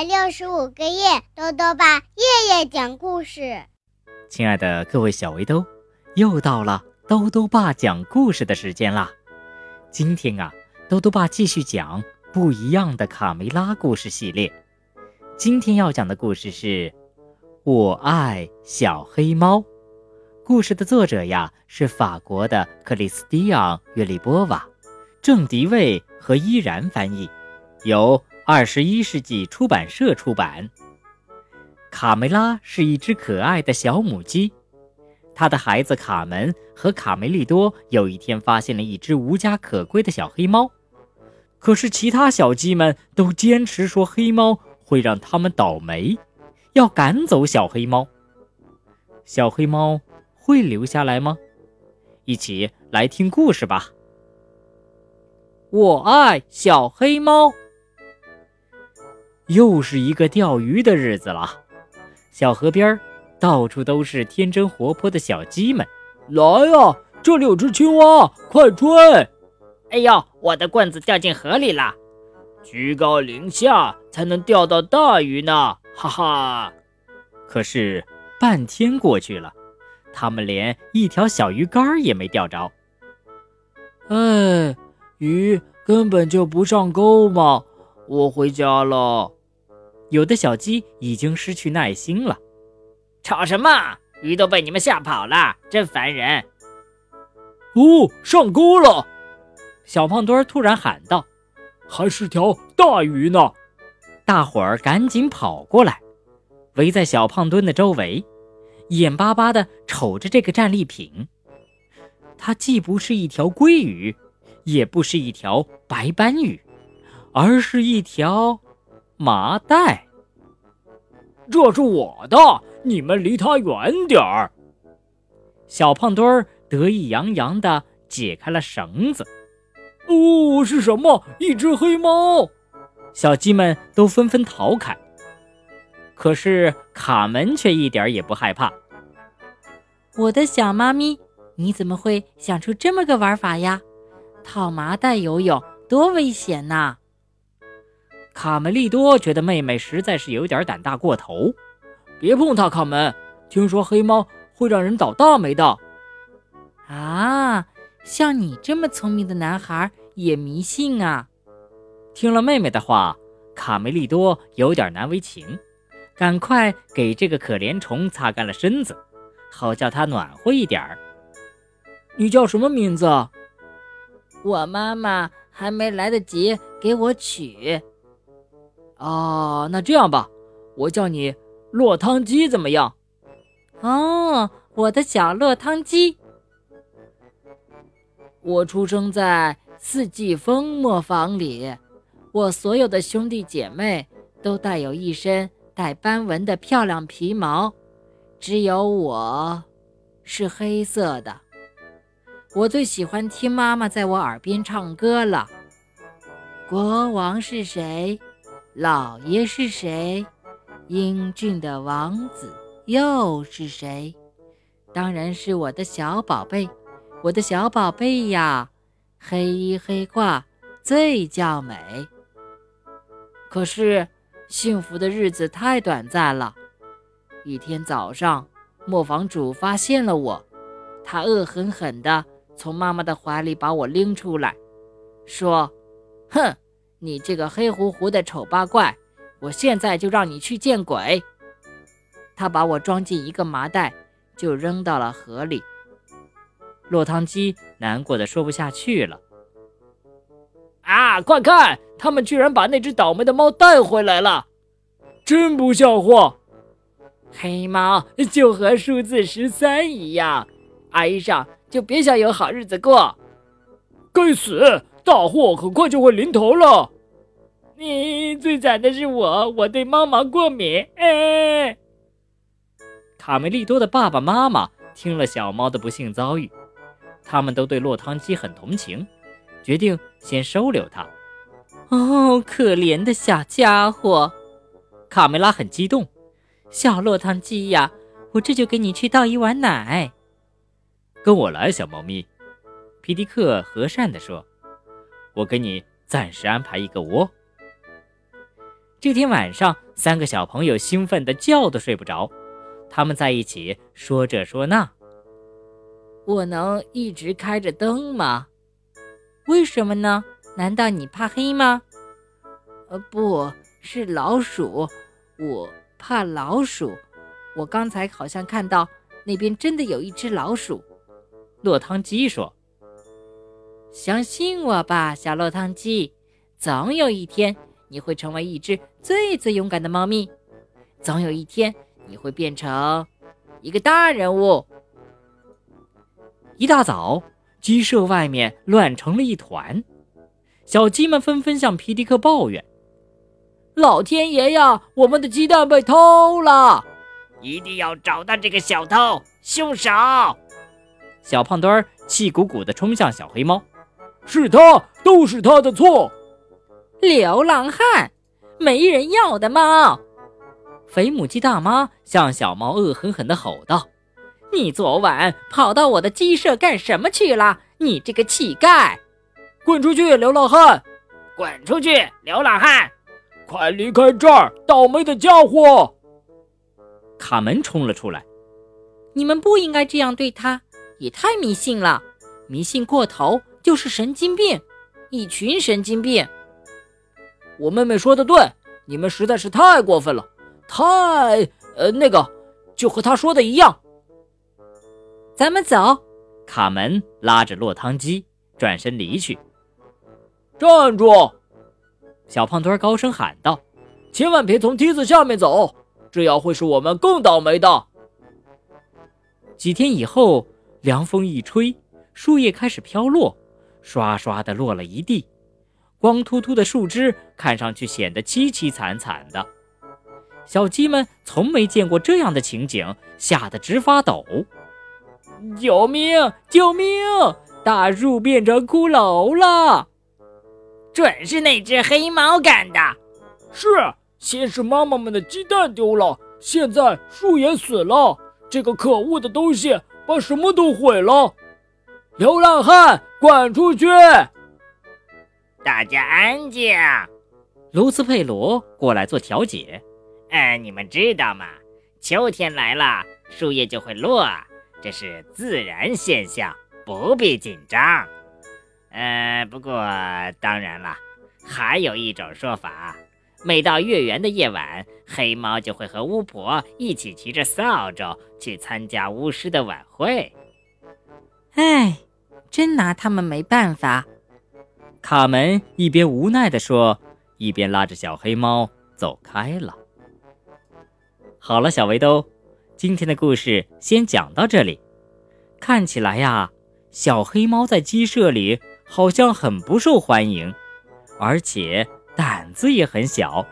百六十五个夜，豆豆爸夜夜讲故事。亲爱的各位小围兜，又到了豆豆爸讲故事的时间啦！今天啊，豆豆爸继续讲不一样的卡梅拉故事系列。今天要讲的故事是《我爱小黑猫》。故事的作者呀是法国的克里斯蒂昂·约利波瓦，郑迪卫和依然翻译，由。二十一世纪出版社出版。卡梅拉是一只可爱的小母鸡，它的孩子卡门和卡梅利多有一天发现了一只无家可归的小黑猫，可是其他小鸡们都坚持说黑猫会让他们倒霉，要赶走小黑猫。小黑猫会留下来吗？一起来听故事吧。我爱小黑猫。又是一个钓鱼的日子了，小河边到处都是天真活泼的小鸡们。来呀，这里有只青蛙，快追！哎呦，我的棍子掉进河里了，居高临下才能钓到大鱼呢，哈哈！可是半天过去了，他们连一条小鱼竿也没钓着。哎，鱼根本就不上钩嘛！我回家了。有的小鸡已经失去耐心了，吵什么？鱼都被你们吓跑了，真烦人！哦，上钩了！小胖墩突然喊道：“还是条大鱼呢！”大伙儿赶紧跑过来，围在小胖墩的周围，眼巴巴地瞅着这个战利品。它既不是一条鲑鱼，也不是一条白斑鱼，而是一条……麻袋，这是我的，你们离它远点儿。小胖墩儿得意洋洋地解开了绳子。哦，是什么？一只黑猫！小鸡们都纷纷逃开。可是卡门却一点也不害怕。我的小妈咪，你怎么会想出这么个玩法呀？套麻袋游泳多危险呐！卡梅利多觉得妹妹实在是有点胆大过头，别碰它，卡门。听说黑猫会让人倒大霉的。啊，像你这么聪明的男孩也迷信啊！听了妹妹的话，卡梅利多有点难为情，赶快给这个可怜虫擦干了身子，好叫它暖和一点儿。你叫什么名字？我妈妈还没来得及给我取。啊，那这样吧，我叫你落汤鸡怎么样？哦，我的小落汤鸡。我出生在四季风磨坊里，我所有的兄弟姐妹都带有一身带斑纹的漂亮皮毛，只有我是黑色的。我最喜欢听妈妈在我耳边唱歌了。国王是谁？老爷是谁？英俊的王子又是谁？当然是我的小宝贝，我的小宝贝呀！黑衣黑褂最叫美。可是幸福的日子太短暂了。一天早上，磨坊主发现了我，他恶狠狠地从妈妈的怀里把我拎出来，说：“哼！”你这个黑乎乎的丑八怪，我现在就让你去见鬼！他把我装进一个麻袋，就扔到了河里。落汤鸡难过的说不下去了。啊，快看，他们居然把那只倒霉的猫带回来了，真不像话！黑猫就和数字十三一样，挨上就别想有好日子过。该死！大祸很快就会临头了。你最惨的是我，我对猫毛过敏。哎，卡梅利多的爸爸妈妈听了小猫的不幸遭遇，他们都对落汤鸡很同情，决定先收留它。哦，可怜的小家伙！卡梅拉很激动。小落汤鸡呀，我这就给你去倒一碗奶。跟我来，小猫咪。皮迪克和善地说。我给你暂时安排一个窝。这天晚上，三个小朋友兴奋的觉都睡不着，他们在一起说这说那。我能一直开着灯吗？为什么呢？难道你怕黑吗？呃，不是老鼠，我怕老鼠。我刚才好像看到那边真的有一只老鼠。落汤鸡说：“相信我吧，小落汤鸡，总有一天你会成为一只最最勇敢的猫咪，总有一天你会变成一个大人物。”一大早，鸡舍外面乱成了一团，小鸡们纷纷向皮迪克抱怨：“老天爷呀，我们的鸡蛋被偷了！一定要找到这个小偷凶手！”小胖墩儿气鼓鼓地冲向小黑猫：“是他，都是他的错！流浪汉，没人要的猫！”肥母鸡大妈向小猫恶狠狠地吼道。你昨晚跑到我的鸡舍干什么去了？你这个乞丐！滚出去，流浪汉！滚出去，流浪汉！快离开这儿，倒霉的家伙！卡门冲了出来。你们不应该这样对他，也太迷信了，迷信过头就是神经病，一群神经病。我妹妹说的对，你们实在是太过分了，太……呃，那个，就和她说的一样。咱们走，卡门拉着落汤鸡转身离去。站住！小胖墩高声喊道：“千万别从梯子下面走，这样会使我们更倒霉的。”几天以后，凉风一吹，树叶开始飘落，刷刷的落了一地，光秃秃的树枝看上去显得凄凄惨惨的。小鸡们从没见过这样的情景，吓得直发抖。救命！救命！大树变成骷髅了，准是那只黑猫干的。是，先是妈妈们的鸡蛋丢了，现在树也死了。这个可恶的东西把什么都毁了。流浪汉，滚出去！大家安静。卢斯佩罗过来做调解。哎，你们知道吗？秋天来了，树叶就会落。这是自然现象，不必紧张。呃，不过当然了，还有一种说法：每到月圆的夜晚，黑猫就会和巫婆一起骑着扫帚去参加巫师的晚会。哎，真拿他们没办法。卡门一边无奈地说，一边拉着小黑猫走开了。好了，小围兜。今天的故事先讲到这里。看起来呀，小黑猫在鸡舍里好像很不受欢迎，而且胆子也很小。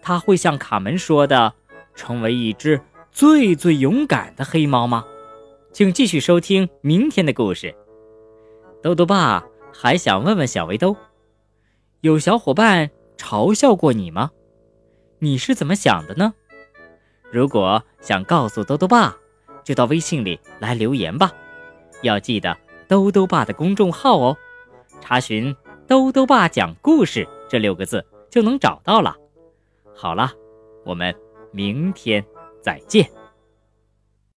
它会像卡门说的，成为一只最最勇敢的黑猫吗？请继续收听明天的故事。豆豆爸还想问问小围兜：有小伙伴嘲笑过你吗？你是怎么想的呢？如果想告诉兜兜爸，就到微信里来留言吧。要记得兜兜爸的公众号哦，查询“兜兜爸讲故事”这六个字就能找到了。好了，我们明天再见。